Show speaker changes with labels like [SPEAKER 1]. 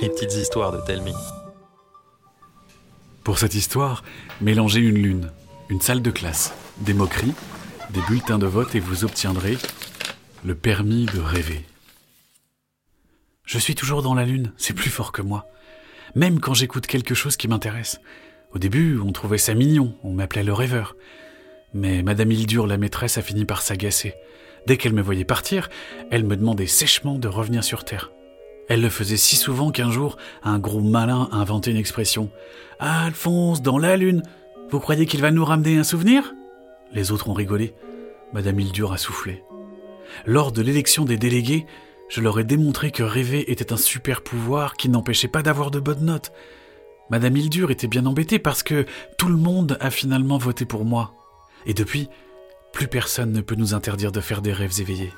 [SPEAKER 1] Les petites histoires de Telmi.
[SPEAKER 2] Pour cette histoire, mélangez une lune, une salle de classe, des moqueries, des bulletins de vote et vous obtiendrez le permis de rêver. Je suis toujours dans la lune, c'est plus fort que moi. Même quand j'écoute quelque chose qui m'intéresse. Au début, on trouvait ça mignon, on m'appelait le rêveur. Mais Madame Hildur, la maîtresse, a fini par s'agacer. Dès qu'elle me voyait partir, elle me demandait sèchement de revenir sur Terre. Elle le faisait si souvent qu'un jour, un gros malin a inventé une expression. Alphonse, dans la lune, vous croyez qu'il va nous ramener un souvenir? Les autres ont rigolé. Madame Hildur a soufflé. Lors de l'élection des délégués, je leur ai démontré que rêver était un super pouvoir qui n'empêchait pas d'avoir de bonnes notes. Madame Hildur était bien embêtée parce que tout le monde a finalement voté pour moi. Et depuis, plus personne ne peut nous interdire de faire des rêves éveillés.